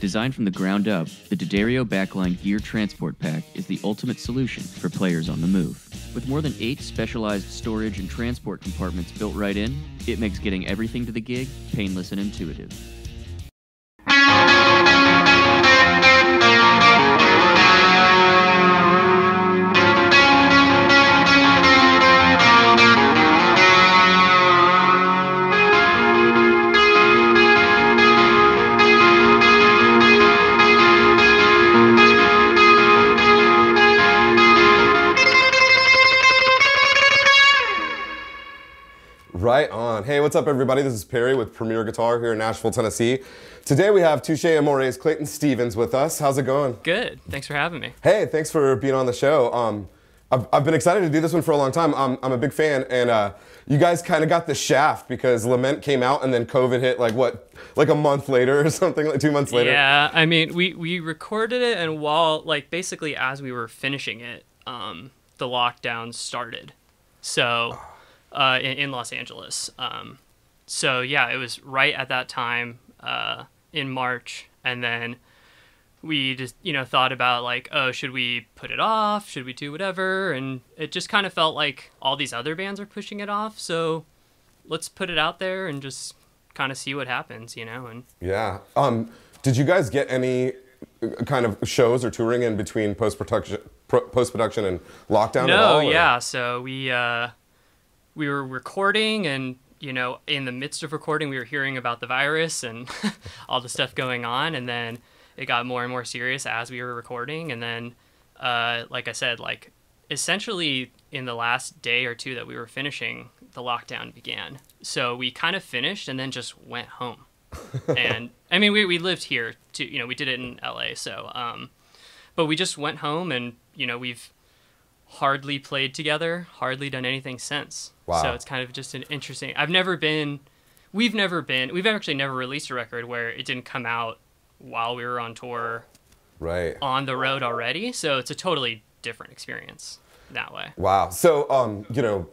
Designed from the ground up, the D'Addario Backline Gear Transport Pack is the ultimate solution for players on the move. With more than eight specialized storage and transport compartments built right in, it makes getting everything to the gig painless and intuitive. What's up, everybody? This is Perry with Premier Guitar here in Nashville, Tennessee. Today we have Touche Amore's Clayton Stevens with us. How's it going? Good. Thanks for having me. Hey, thanks for being on the show. Um, I've, I've been excited to do this one for a long time. I'm, I'm a big fan, and uh, you guys kind of got the shaft because Lament came out and then COVID hit like what, like a month later or something, like two months later. Yeah, I mean, we we recorded it, and while like basically as we were finishing it, um, the lockdown started. So, uh, in, in Los Angeles. Um, so yeah, it was right at that time uh, in March, and then we just you know thought about like oh should we put it off should we do whatever and it just kind of felt like all these other bands are pushing it off so let's put it out there and just kind of see what happens you know and Yeah. Um, did you guys get any uh, kind of shows or touring in between post production, post production and lockdown? at no all, yeah so we uh we were recording and you know in the midst of recording we were hearing about the virus and all the stuff going on and then it got more and more serious as we were recording and then uh like i said like essentially in the last day or two that we were finishing the lockdown began so we kind of finished and then just went home and i mean we, we lived here too you know we did it in la so um but we just went home and you know we've hardly played together, hardly done anything since. Wow. So it's kind of just an interesting. I've never been, we've never been, we've actually never released a record where it didn't come out while we were on tour Right. on the road already. So it's a totally different experience that way. Wow. So, um, you know,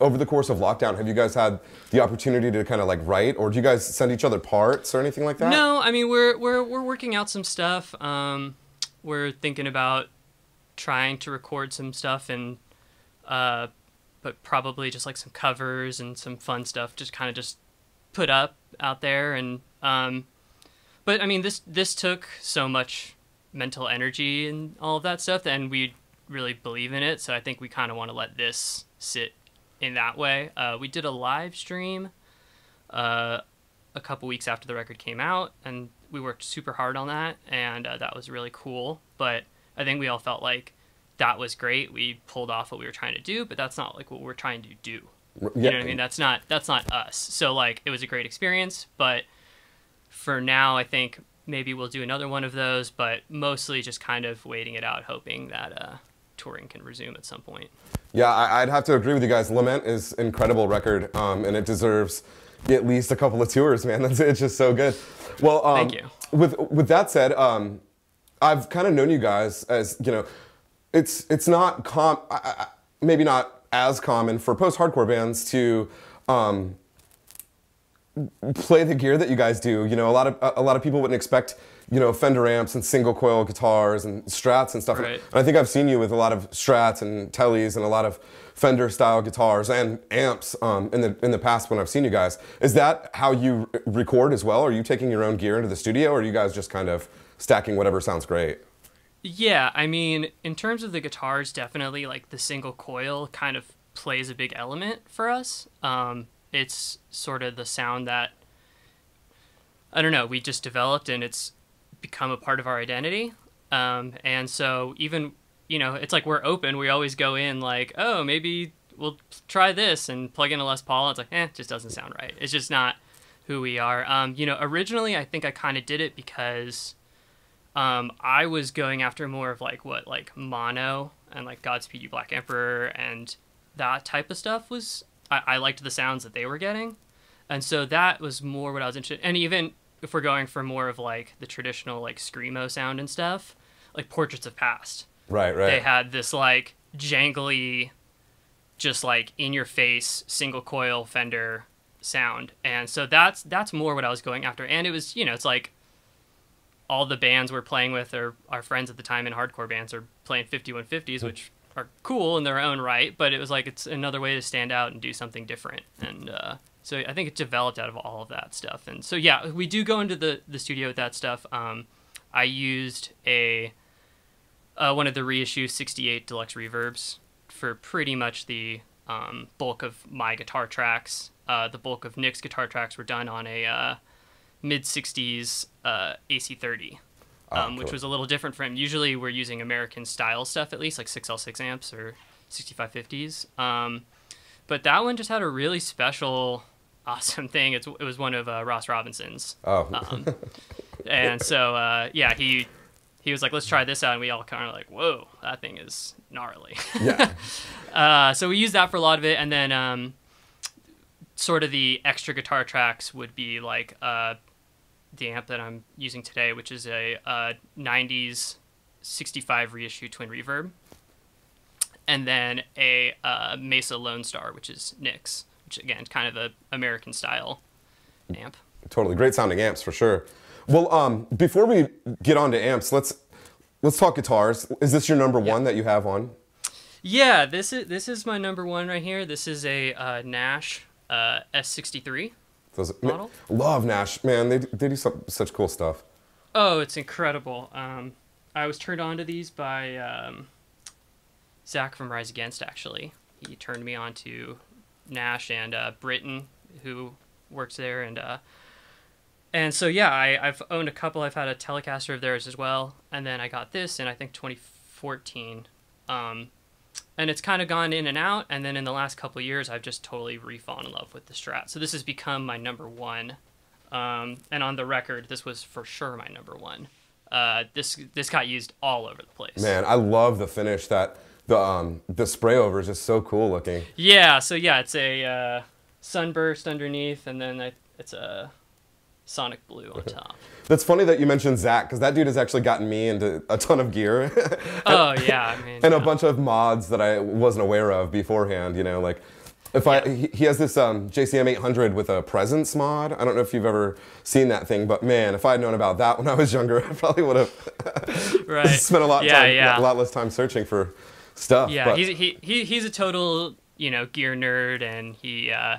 over the course of lockdown, have you guys had the opportunity to kind of like write, or do you guys send each other parts or anything like that? No, I mean we're we're we're working out some stuff. Um, we're thinking about trying to record some stuff and, uh, but probably just like some covers and some fun stuff. Just kind of just put up out there and um, but I mean this this took so much mental energy and all of that stuff, and we really believe in it. So I think we kind of want to let this sit in that way. Uh, we did a live stream uh, a couple weeks after the record came out, and we worked super hard on that, and uh, that was really cool. But I think we all felt like that was great. We pulled off what we were trying to do, but that's not like what we're trying to do. You know what I mean? That's not that's not us. So like it was a great experience, but for now I think maybe we'll do another one of those, but mostly just kind of waiting it out, hoping that uh, touring can resume at some point. Yeah, I, I'd have to agree with you guys. Lament is incredible record, um, and it deserves at least a couple of tours, man. That's it's just so good. Well, um, Thank you. With with that said, um, I've kind of known you guys as you know, it's it's not com I, I, maybe not as common for post-hardcore bands to. Um, play the gear that you guys do. You know, a lot of a, lot of people wouldn't expect you know Fender amps and single coil guitars and Strats and stuff. Right. And I think I've seen you with a lot of Strats and Tellys and a lot of Fender style guitars and amps um, in the in the past when I've seen you guys. Is that how you r- record as well? Are you taking your own gear into the studio, or are you guys just kind of stacking whatever sounds great? Yeah, I mean, in terms of the guitars, definitely like the single coil kind of plays a big element for us. Um, it's sort of the sound that I don't know we just developed, and it's become a part of our identity. Um, and so even you know, it's like we're open. We always go in like, oh, maybe we'll try this and plug in a Les Paul. It's like, eh, it just doesn't sound right. It's just not who we are. Um, you know, originally I think I kind of did it because um, I was going after more of like what like mono and like Godspeed You Black Emperor and that type of stuff was I, I liked the sounds that they were getting, and so that was more what I was interested. And even if we're going for more of like the traditional like screamo sound and stuff, like Portraits of Past, Right, right. they had this like jangly, just like in your face single coil Fender sound, and so that's that's more what I was going after. And it was you know it's like all the bands we're playing with are our friends at the time in hardcore bands are playing 5150s, which are cool in their own right, but it was like it's another way to stand out and do something different. And uh, so I think it developed out of all of that stuff. And so yeah, we do go into the the studio with that stuff. Um, I used a uh, one of the reissue 68 deluxe reverbs for pretty much the um, bulk of my guitar tracks. Uh, the bulk of Nick's guitar tracks were done on a uh, mid 60s uh, AC30, Ah, um, which cool. was a little different from usually we're using American style stuff at least, like 6L6 amps or 6550s. Um, but that one just had a really special, awesome thing. It's, it was one of uh, Ross Robinson's. Oh, Um, and so uh, yeah, he he was like, "Let's try this out," and we all kind of like, "Whoa, that thing is gnarly." yeah. uh, so we used that for a lot of it, and then um, sort of the extra guitar tracks would be like uh, the amp that I'm using today, which is a, uh 90s 65 reissue twin reverb, and then a uh, Mesa Lone Star, which is Nick's, which again kind of a American style amp. Totally great sounding amps for sure. Well, um, before we get on to amps, let's let's talk guitars. Is this your number one that you have on? Yeah, this is this is my number one right here. This is a uh, Nash uh, S63. Those, love Nash, man. They they do some, such cool stuff. Oh, it's incredible. Um, I was turned on to these by um, Zach from Rise Against. Actually, he turned me on to Nash and uh, Britton, who works there, and uh, and so yeah, I, I've owned a couple. I've had a Telecaster of theirs as well, and then I got this in I think 2014. Um, and it's kind of gone in and out, and then in the last couple years, I've just totally re-fallen in love with the Strat. So this has become my number one. Um, and on the record, this was for sure my number one. Uh, this this got used all over the place. Man, I love the finish. That the um, the spray over is just so cool looking. Yeah. So yeah, it's a uh, sunburst underneath, and then I- it's a sonic blue on top. That's funny that you mentioned Zach because that dude has actually gotten me into a ton of gear oh yeah, I mean. and a bunch of mods that I wasn't aware of beforehand. You know, like if I he, he has this um, JCM 800 with a presence mod. I don't know if you've ever seen that thing, but man, if I had known about that when I was younger, I probably would have right. spent a lot Yeah, time, yeah. a lot less time searching for stuff. Yeah, but- he's he, he he's a total you know gear nerd, and he uh,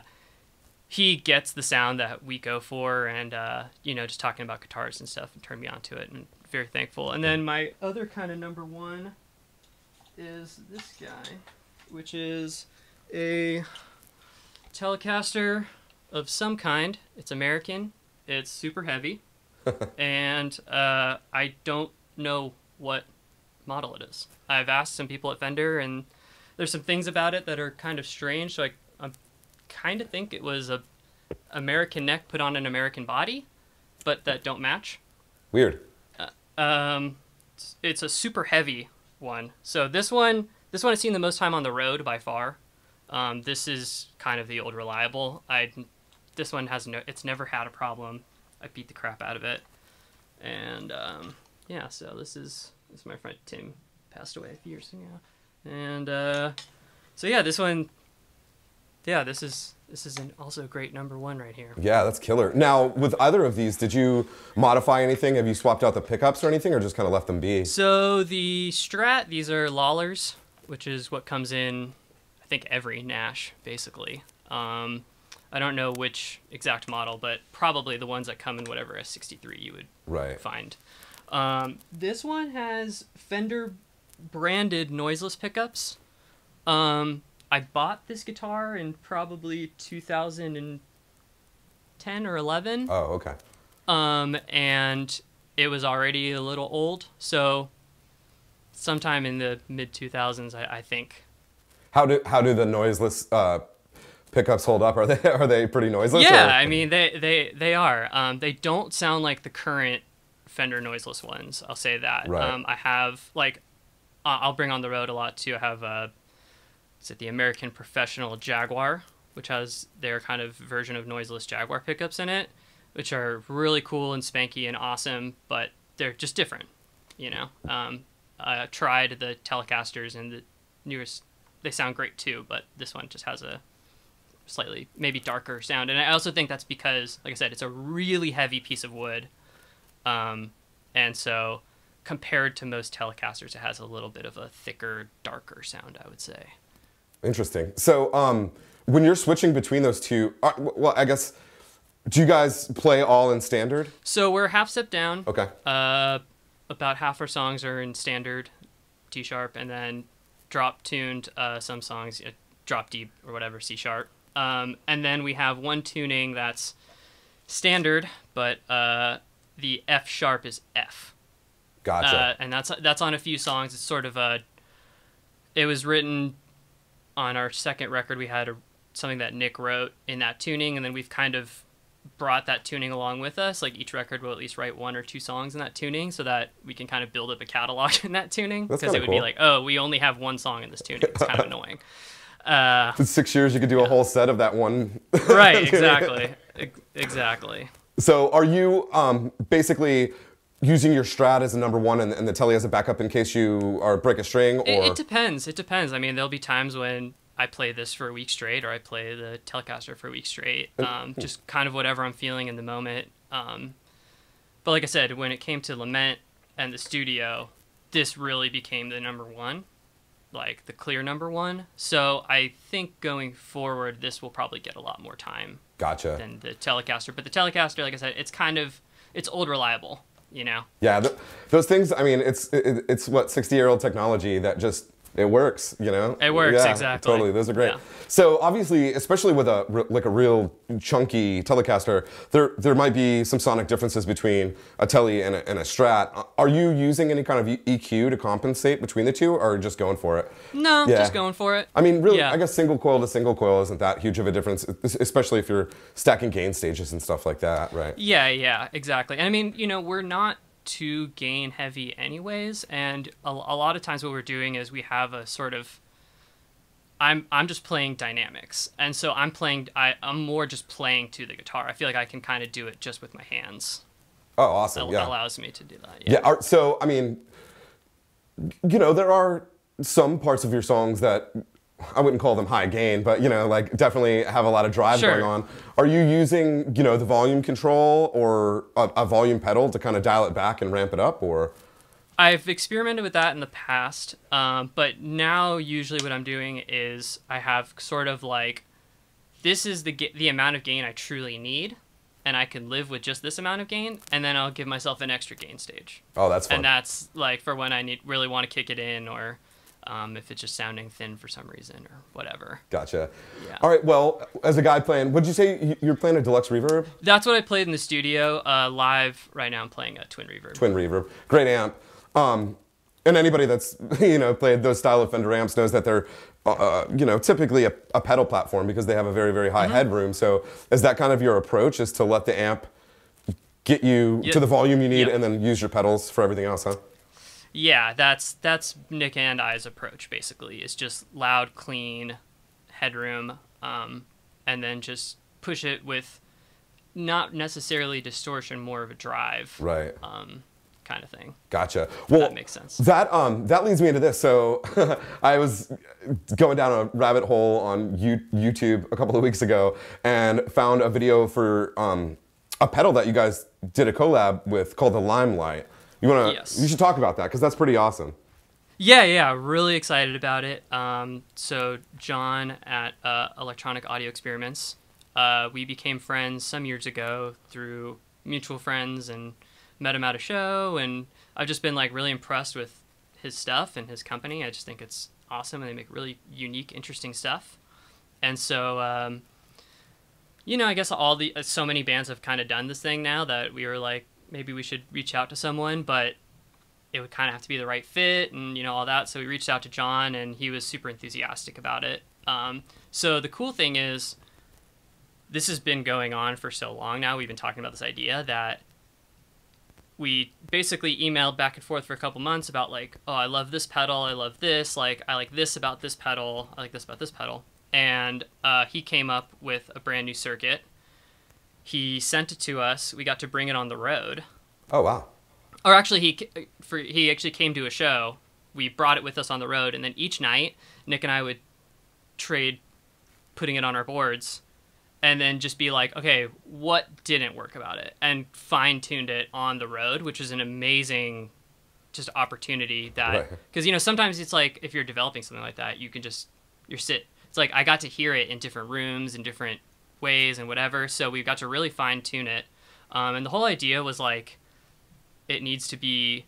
he gets the sound that we go for, and uh, you know just talking about guitars and stuff, and turned me onto it, and very thankful. And then my other kind of number one is this guy, which is a Telecaster of some kind. It's American. It's super heavy, and uh, I don't know what model it is. I've asked some people at Fender, and there's some things about it that are kind of strange. So I kind of think it was a American neck put on an American body, but that don't match. weird. Um, it's, it's a super heavy one. So this one, this one I've seen the most time on the road by far. Um, this is kind of the old reliable. I, this one has no, it's never had a problem. I beat the crap out of it, and um, yeah. So this is this is my friend Tim passed away a few years ago, and uh, so yeah, this one, yeah, this is this is an also great number one right here. Yeah, that's killer. Now, with either of these, did you modify anything? Have you swapped out the pickups or anything, or just kind of left them be? So the Strat, these are Lollars, which is what comes in, I think every Nash basically. Um, I don't know which exact model, but probably the ones that come in whatever S63 you would Right. find. Um, this one has Fender branded noiseless pickups. Um, I bought this guitar in probably 2010 or 11 Oh, okay. um, and it was already a little old. So, sometime in the mid 2000s, I, I think. How do how do the noiseless uh, pickups hold up? Are they are they pretty noiseless? yeah, or- I mean they they they are. Um, they don't sound like the current Fender noiseless ones. I'll say that. Right. Um, I have like, I'll bring on the road a lot too. I have uh, is it the American Professional Jaguar, which has their kind of version of noiseless Jaguar pickups in it, which are really cool and spanky and awesome, but they're just different. You know, um, I tried the Telecasters and the newest. They sound great too, but this one just has a slightly maybe darker sound. And I also think that's because, like I said, it's a really heavy piece of wood. Um, and so compared to most Telecasters, it has a little bit of a thicker, darker sound. I would say. Interesting. So, um, when you're switching between those two, uh, well, I guess, do you guys play all in standard? So we're half step down. Okay. Uh, about half our songs are in standard D sharp, and then drop tuned. Uh, some songs uh, drop D or whatever C sharp. Um, and then we have one tuning that's standard, but uh, the F sharp is F. Gotcha. Uh, and that's that's on a few songs. It's sort of a. It was written on our second record. We had a, something that Nick wrote in that tuning, and then we've kind of brought that tuning along with us. Like each record will at least write one or two songs in that tuning, so that we can kind of build up a catalog in that tuning. Because it would be like, oh, we only have one song in this tuning. It's kind of annoying. Uh, In six years, you could do a whole set of that one. right. Exactly. Exactly. So, are you um, basically using your Strat as a number one and, and the Telly as a backup in case you are break a string? Or It, it depends. It depends. I mean, there'll be times when I play this for a week straight, or I play the Telecaster for a week straight. Um, just kind of whatever I'm feeling in the moment. Um, but like I said, when it came to Lament and the studio, this really became the number one, like the clear number one. So I think going forward, this will probably get a lot more time gotcha. than the Telecaster. But the Telecaster, like I said, it's kind of it's old reliable. You know. Yeah, th- those things. I mean, it's it, it's what sixty year old technology that just it works. You know, It works, Yeah, exactly. Totally, those are great. Yeah. So obviously, especially with a like a real chunky Telecaster, there there might be some sonic differences between a Tele and a, and a Strat. Are you using any kind of EQ to compensate between the two, or just going for it? No, Yeah. just going for it. I mean, really. I guess single coil to single coil isn't that huge of a difference, especially if you're stacking gain stages and stuff like that, right? Yeah, yeah, exactly. And I mean, you know, we're not too gain heavy anyways, and a, a lot of times what we're doing is we have a sort of I'm I'm just playing dynamics. And so I'm playing I I'm more just playing to the guitar. I feel like I can kind of do it just with my hands. Oh, awesome! It yeah. allows me to do that. Yeah. Are, so, I mean, you know, there are some parts of your songs that I wouldn't call them high gain, but you know, like definitely have a lot of drive Sure. going on. Are you using, you know, the volume control or a, a volume pedal to kind of dial it back and ramp it up, or? I've experimented with that in the past, um, but now usually what I'm doing is I have sort of like this is the the amount of gain I truly need, and I can live with just this amount of gain, and then I'll give myself an extra gain stage, Oh, that's fun. and that's like for when I need really want to kick it in, or um, if it's just sounding thin for some reason or whatever. Gotcha. Yeah. All right. Well, as a guy playing, would you say you- you're playing a deluxe reverb? That's what I played in the studio. Uh, live right now, I'm playing a twin reverb. twin reverb, great amp. Um, and anybody that's you know played those style of Fender amps knows that they're uh, you know typically a, a pedal platform because they have a very very high Mm-hmm. headroom. So is that kind of your approach? Is to let the amp get you Yeah. to the volume you need, Yeah. and then use your pedals for everything else, huh? Yeah, that's that's Nick and I's approach basically. It's just loud, clean headroom, um, and then just push it with not necessarily distortion, more of a drive, Right. um, kind of thing. Gotcha. Well, That makes sense. That um that leads me into this. So I was going down a rabbit hole on you- YouTube a couple of weeks ago and found a video for um a pedal that you guys did a collab with called the Limelight. You wanna? Yes. You should talk about that because that's pretty awesome. Yeah, yeah, really excited about it. Um, so John at uh, Electronic Audio Experiments, uh, we became friends some years ago through mutual friends and met him at a show, and I've just been like really impressed with his stuff and his company. I just think it's awesome, and they make really unique, interesting stuff. And so, um, you know, I guess all the uh, so many bands have kind of done this thing now that we were like, maybe we should reach out to someone, but it would kind of have to be the right fit and you know all that. So we reached out to john and he was super enthusiastic about it. Um, so the cool thing is this has been going on for so long now we've been talking about this idea that we basically emailed back and forth for a couple months about like oh i love this pedal i love this like i like this about this pedal i like this about this pedal. And uh, he came up with a brand new circuit he sent it to us we got to bring it on the road Oh wow. or actually he for he actually came to a show we brought it with us on the road and then each night nick and i would trade putting it on our boards and then just be like, okay, what didn't work about it, and fine tuned it on the road, which is an amazing just opportunity that Right. because you know sometimes it's like if you're developing something like that, you can just you're sit. It's like I got to hear it in different rooms and different ways and whatever, so we've got to really fine tune it, um, and the whole idea was like it needs to be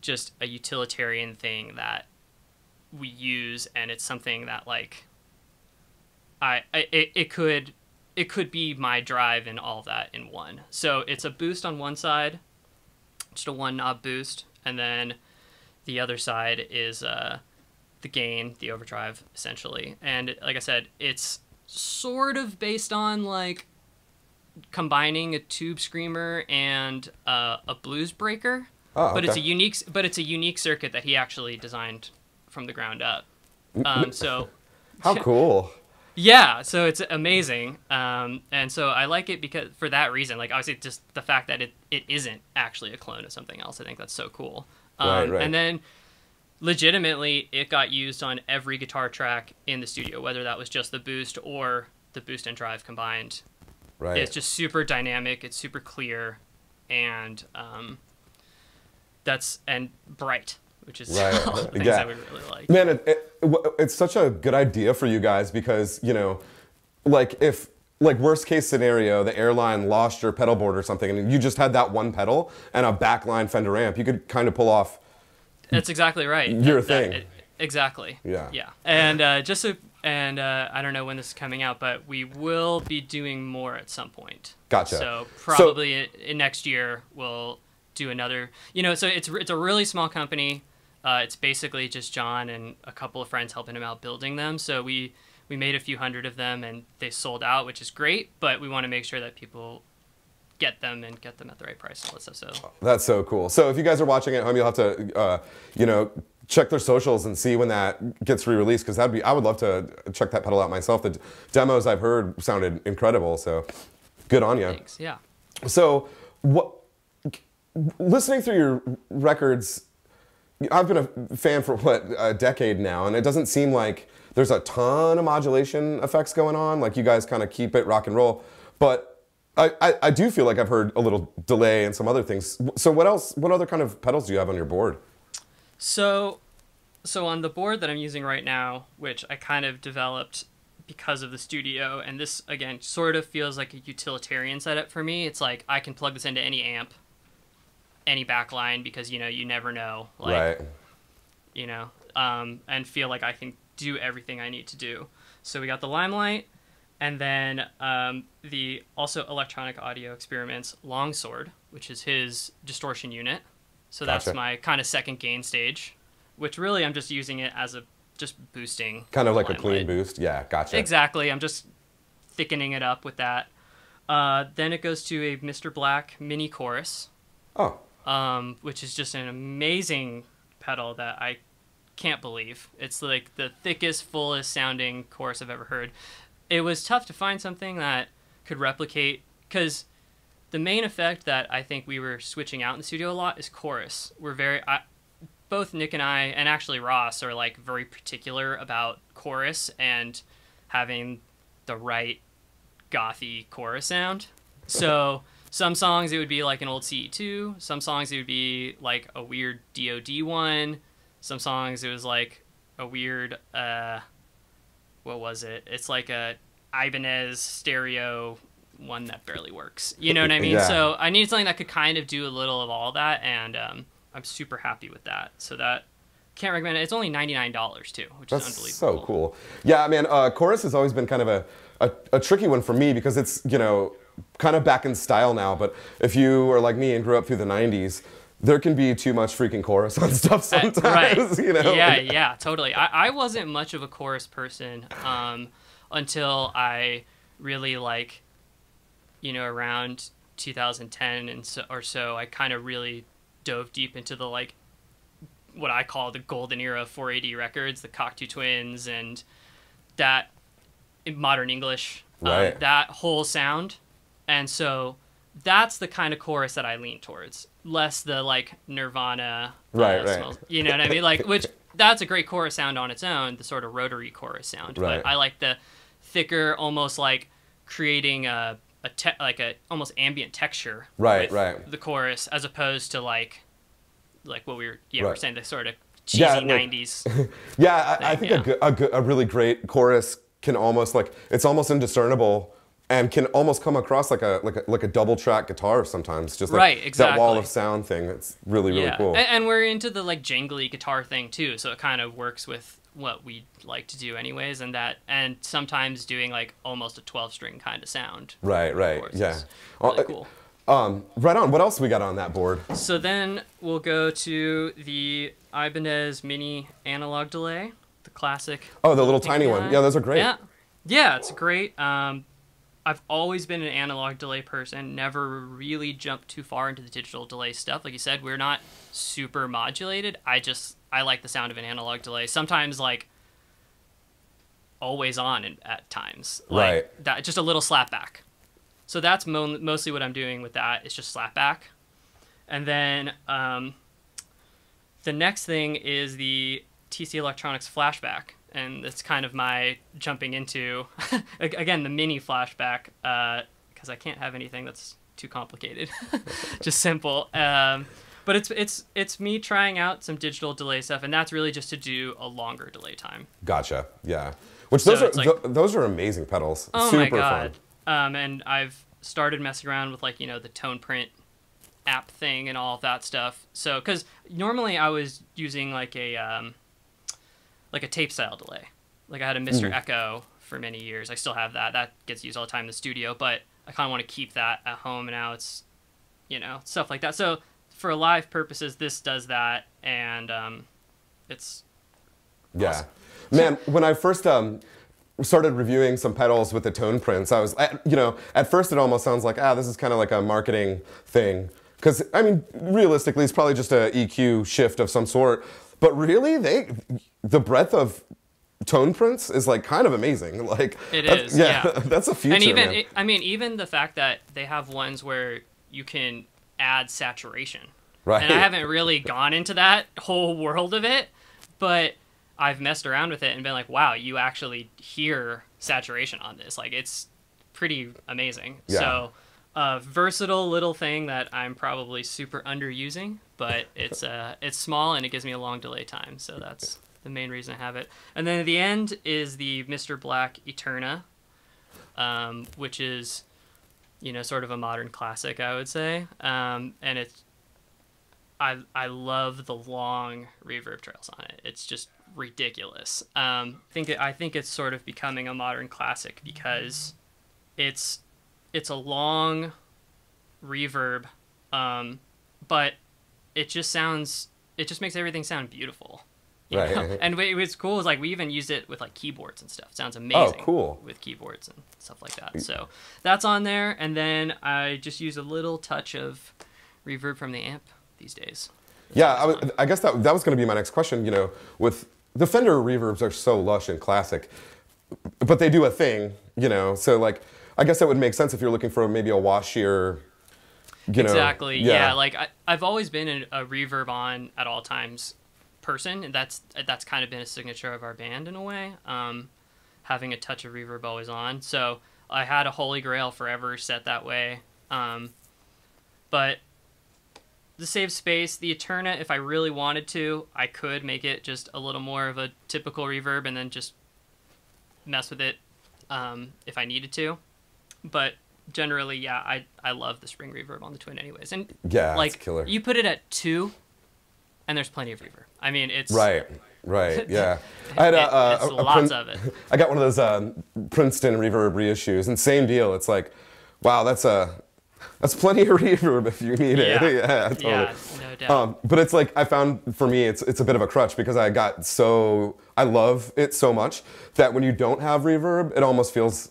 just a utilitarian thing that we use and it's something that like I, I it, it could it could be my drive and all that in one. So it's a boost on one side, just a one knob boost, and then the other side is uh, the gain, the overdrive, essentially. And like I said, it's sort of based on like combining a tube screamer and uh, a blues breaker. Oh, But it's a unique, but it's a unique circuit that he actually designed from the ground up. Um, so How cool. yeah, so it's amazing, um, and so I like it because for that reason. Like obviously, just the fact that it, it isn't actually a clone of something else. I think that's so cool. Um, Right, right. And then, legitimately, it got used on every guitar track in the studio, whether that was just the boost or the boost and drive combined. Right. It's just super dynamic. It's super clear, and um, that's and bright, which is Right, all the things Yeah. I would really like. Man, it, it, it's such a good idea for you guys because, you know, like if, like worst case scenario, the airline lost your pedal board or something and you just had that one pedal and a backline Fender amp, you could kind of pull off. That's exactly right. Your That- that- thing. it- exactly. Yeah. Yeah. And uh, just so, and uh, I don't know when this is coming out, but we will be doing more at some point. Gotcha. So So- probably in next year we'll do another. You know, so it's it's a really small company. Uh, it's basically just John and a couple of friends helping him out building them. So we we made a few hundred of them and they sold out, which is great. But we want to make sure that people get them and get them at the right price and all that stuff. So That's so cool. So if you guys are watching at home, you'll have to, uh, you know, check their socials and see when that gets re-released because that'd be. I would love to check that pedal out myself. The d- demos I've heard sounded incredible. So good on you. thanks. Yeah. So, what? Listening through your records, I've been a fan for what a decade now, and it doesn't seem like there's a ton of modulation effects going on. Like you guys kind of keep it rock and roll, but I, I, I do feel like I've heard a little delay and some other things. So, what else? What other kind of pedals do you have on your board? So, so on the board that I'm using right now, which I kind of developed because of the studio, and this again sort of feels like a utilitarian setup for me. It's like I can plug this into any amp, any backline, because you know you never know, like right. you know, um, and feel like I can do everything I need to do. So we got the Limelight, and then um, the also electronic audio experiments Longsword, which is his distortion unit. So that's Gotcha. my kind of second gain stage, which really I'm just using it as a just boosting. Kind of like a clean boost. Yeah, gotcha. Exactly. I'm just thickening it up with that. Uh, then it goes to a Mr. Black mini chorus Oh, um, which is just an amazing pedal that I can't believe. It's like the thickest, fullest sounding chorus I've ever heard. It was tough to find something that could replicate because the main effect that I think we were switching out in the studio a lot is chorus. We're very, I, both Nick and I, and actually Ross, are like very particular about chorus and having the right gothy chorus sound. So some songs it would be like an old CE2. Some songs it would be like a weird DoD one. Some songs it was like a weird uh, what was it? It's like a Ibanez stereo one that barely works. You know what I mean? Yeah. So I needed something that could kind of do a little of all that, and um, I'm super happy with that. So that can't recommend it. It's only ninety nine dollars too, which That's is unbelievable. so cool. Yeah, man, uh, chorus has always been kind of a, a, a tricky one for me because it's, you know, kind of back in style now. But if you are like me and grew up through the 90s, there can be too much freaking chorus on stuff Uh, sometimes, right. you know? Yeah, yeah, totally. I, I wasn't much of a chorus person um, until I really like, you know, around 2010 and so or so. I kind of really dove deep into the like what I call the golden era of 4AD records, the Cocteau Twins, and that in modern English, um, Right. that whole sound. And so that's the kind of chorus that I lean towards, less the like Nirvana, uh, Right, right. smells- you know what I mean? Like, which that's a great chorus sound on its own, the sort of rotary chorus sound. Right. But I like the thicker, almost like creating a, a te- like a almost ambient texture Right, with right. the chorus as opposed to like like what we were yeah we were saying the sort of cheesy Yeah, like- 90s Yeah, I, I think yeah. a, a, good, a really great chorus can almost like it's almost indiscernible and can almost come across like a like a, like a double track guitar sometimes. Just like Right, that wall of sound thing. It's really really yeah cool. and, and we're into the like jangly guitar thing too so it kind of works with what we like to do anyways and that and sometimes doing like almost a 12 string kind of sound right, right, yeah. really Uh, cool Um, right on. What else we got on that board? So then we'll go to the Ibanez Mini analog delay, the classic. Oh, the little tiny one. Yeah, those are great. Yeah, yeah, it's great. Um, I've always been an analog delay person. Never really jumped too far into the digital delay stuff. Like you said, we're not super modulated. I just I like the sound of an analog delay. Sometimes like always on in, at times. Like, Right. That just a little slap back. So that's mo- mostly what I'm doing with that. It's just slap back. And then um, the next thing is the TC Electronics flashback, and it's kind of my jumping into again the mini flashback because I can't have anything that's too complicated, just simple. Um, but it's it's it's me trying out some digital delay stuff, and that's really just to do a longer delay time. Gotcha. Yeah. Which So those are like- th- those are amazing pedals. Oh Super my god! fun. Um, and I've started messing around with like you know the tone print app thing and all of that stuff. So because normally I was using like a um, like a tape style delay. Like I had a Mr. Echo for many years. I still have that. That gets used all the time in the studio, but I kind of want to keep that at home. And now it's you know stuff like that. So for live purposes, this does that, and um, it's Yeah. Man, when I first um, started reviewing some pedals with the tone prints, I was, you know, at first it almost sounds like, ah, this is kind of like a marketing thing. Because, I mean, realistically, it's probably just a EQ shift of some sort. But really, they, the breadth of tone prints is like kind of amazing. Like, It is, yeah. that's a future. and even it, I mean even the fact that they have ones where you can add saturation. Right. And I haven't really gone into that whole world of it, but I've messed around with it and been like, wow, you actually hear saturation on this. Like it's pretty amazing. Yeah. So a versatile little thing that I'm probably super underusing, but it's uh it's small and it gives me a long delay time. So that's the main reason I have it. And then at the end is the Mr. Black Eterna, um, which is you know sort of a modern classic, I would say. Um, and it's I I love the long reverb trails on it. It's just ridiculous. Um, I think I think it's sort of becoming a modern classic because it's it's a long reverb, um, but it just sounds it just makes everything sound beautiful. Right. know? And what- what's cool is like we even used it with like keyboards and stuff. sounds oh, amazing. Oh, cool. With keyboards and stuff like that. So that's on there, and then I just use a little touch of reverb from the amp these days. Yeah, I, was- I guess that that was going to be my next question. You know, with the Fender reverbs are so lush and classic, but they do a thing. You know, so like I guess that would make sense if you're looking for maybe a washier. You know, exactly. Yeah. like I, I've always been a, a reverb on at all times person, and that's that's kind of been a signature of our band in a way. Um, having a touch of reverb always on. So I had a Holy Grail forever set that way. Um, but the save space, the Eterna, if I really wanted to, I could make it just a little more of a typical reverb and then just mess with it um, if I needed to. But generally, yeah, I I love the spring reverb on the Twin, anyways. And Yeah, it's like killer. you put it at two, and there's plenty of reverb. I mean, it's Right. Right. Yeah. I had a, It- a, a- a lots of it. I got one of those um, Princeton reverb reissues, and same deal. It's like, wow, that's a that's plenty of reverb if you need it. Yeah. yeah, totally. yeah, no doubt. Um, but it's like I found for me, it's it's a bit of a crutch because I got so I love it so much that when you don't have reverb, it almost feels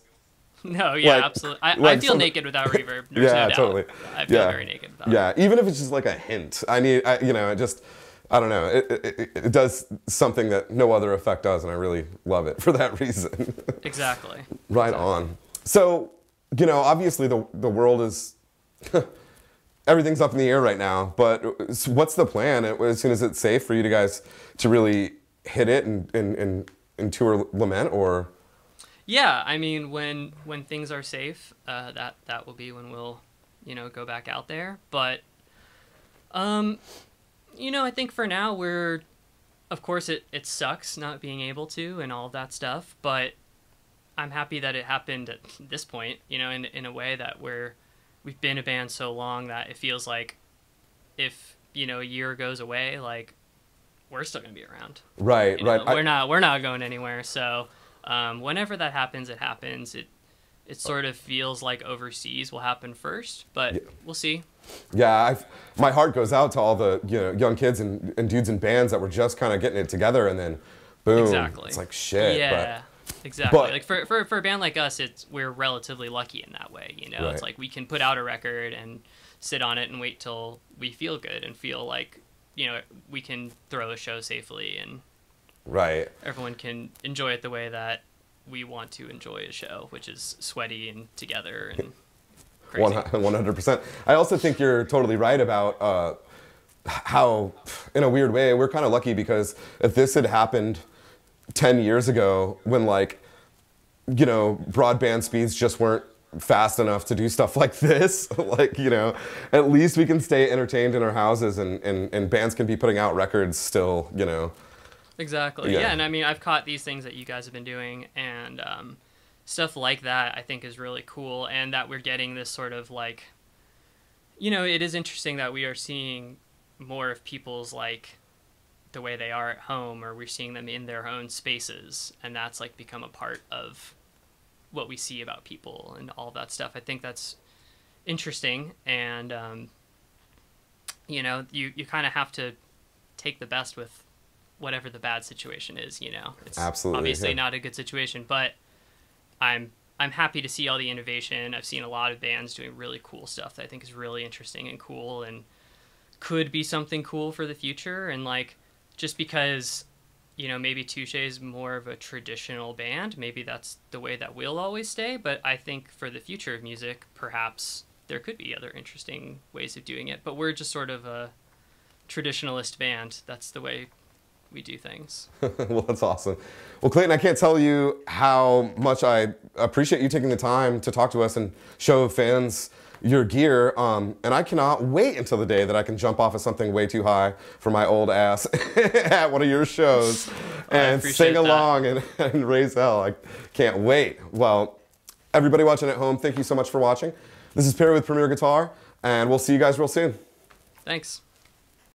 no, yeah, like- absolutely. I, I feel some- naked without reverb. There's yeah, no doubt. totally. I feel yeah. very naked without Yeah, even if it's just like a hint. I need, I, you know, it just, I don't know. It, it, it, it does something that no other effect does, and I really love it for that reason. Exactly. right on. So, you know, obviously the the world is. Everything's up in the air right now, but what's the plan as soon as it's safe for you to guys to really hit it and, and, and, and tour Lament or? Yeah, I mean, when when things are safe, uh, that that will be when we'll, you know, go back out there. But, um, you know, I think for now we're, of course, it it sucks not being able to and all that stuff. But I'm happy that it happened at this point. You know, in in a way that we're we've been a band so long that it feels like if you know a year goes away, like we're still gonna be around. Right, You know, right. We're not we're not going anywhere. So um, whenever that happens, it happens. It it sort of feels like overseas will happen first, but Yeah. we'll see. Yeah, I've, my heart goes out to all the you know young kids and, and dudes and bands that were just kind of getting it together, and then boom, Exactly. it's like shit. Yeah. Exactly. but- like for, for for a band like us, it's we're relatively lucky in that way. You know, it's like we can put out a record and sit on it and wait till we feel good and feel like you know we can throw a show safely and But, right. everyone can enjoy it the way that we want to enjoy a show, which is sweaty and together and crazy. One hundred percent. I also think you're totally right about uh, how, in a weird way, we're kind of lucky because if this had happened ten years ago, when like, you know, broadband speeds just weren't fast enough to do stuff like this, like you know, at least we can stay entertained in our houses and and, and bands can be putting out records still, you know. Exactly. Yeah. Yeah. and I mean, I've caught these things that you guys have been doing, and um, stuff like that. I think is really cool, and that we're getting this sort of like, you know, it is interesting that we are seeing more of people's like the way they are at home, or we're seeing them in their own spaces, and that's like become a part of what we see about people and all that stuff. I think that's interesting, and um, you know, you you kind of have to take the best with whatever the bad situation is. You know, it's Absolutely, obviously yeah. not a good situation, but I'm I'm happy to see all the innovation. I've seen a lot of bands doing really cool stuff that I think is really interesting and cool and could be something cool for the future. And like, just because you know maybe Touche is more of a traditional band, maybe that's the way that we'll always stay. But I think for the future of music, perhaps there could be other interesting ways of doing it. But we're just sort of a traditionalist band. That's the way we do things. well, that's awesome. Well, Clayton, I can't tell you how much I appreciate you taking the time to talk to us and show fans your gear. Um, and I cannot wait until the day that I can jump off of something way too high for my old ass at one of your shows and sing along and, and raise hell. I can't wait. Well, everybody watching at home, thank you so much for watching. This is Perry with Premier Guitar, and we'll see you guys real soon. Thanks.